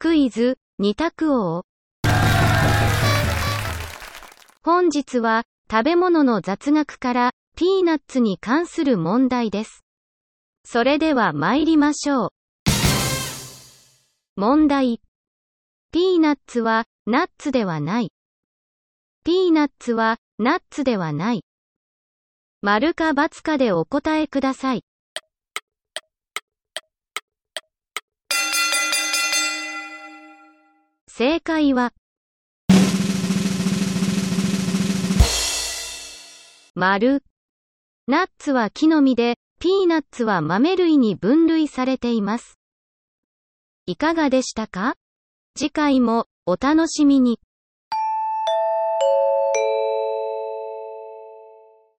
クイズ、二択王。本日は、食べ物の雑学から、ピーナッツに関する問題です。それでは参りましょう。問題。ピーナッツは、ナッツではない。ピーナッツは、ナッツではない。丸か×かでお答えください。正解は、丸。ナッツは木の実で、ピーナッツは豆類に分類されています。いかがでしたか？次回もお楽しみに。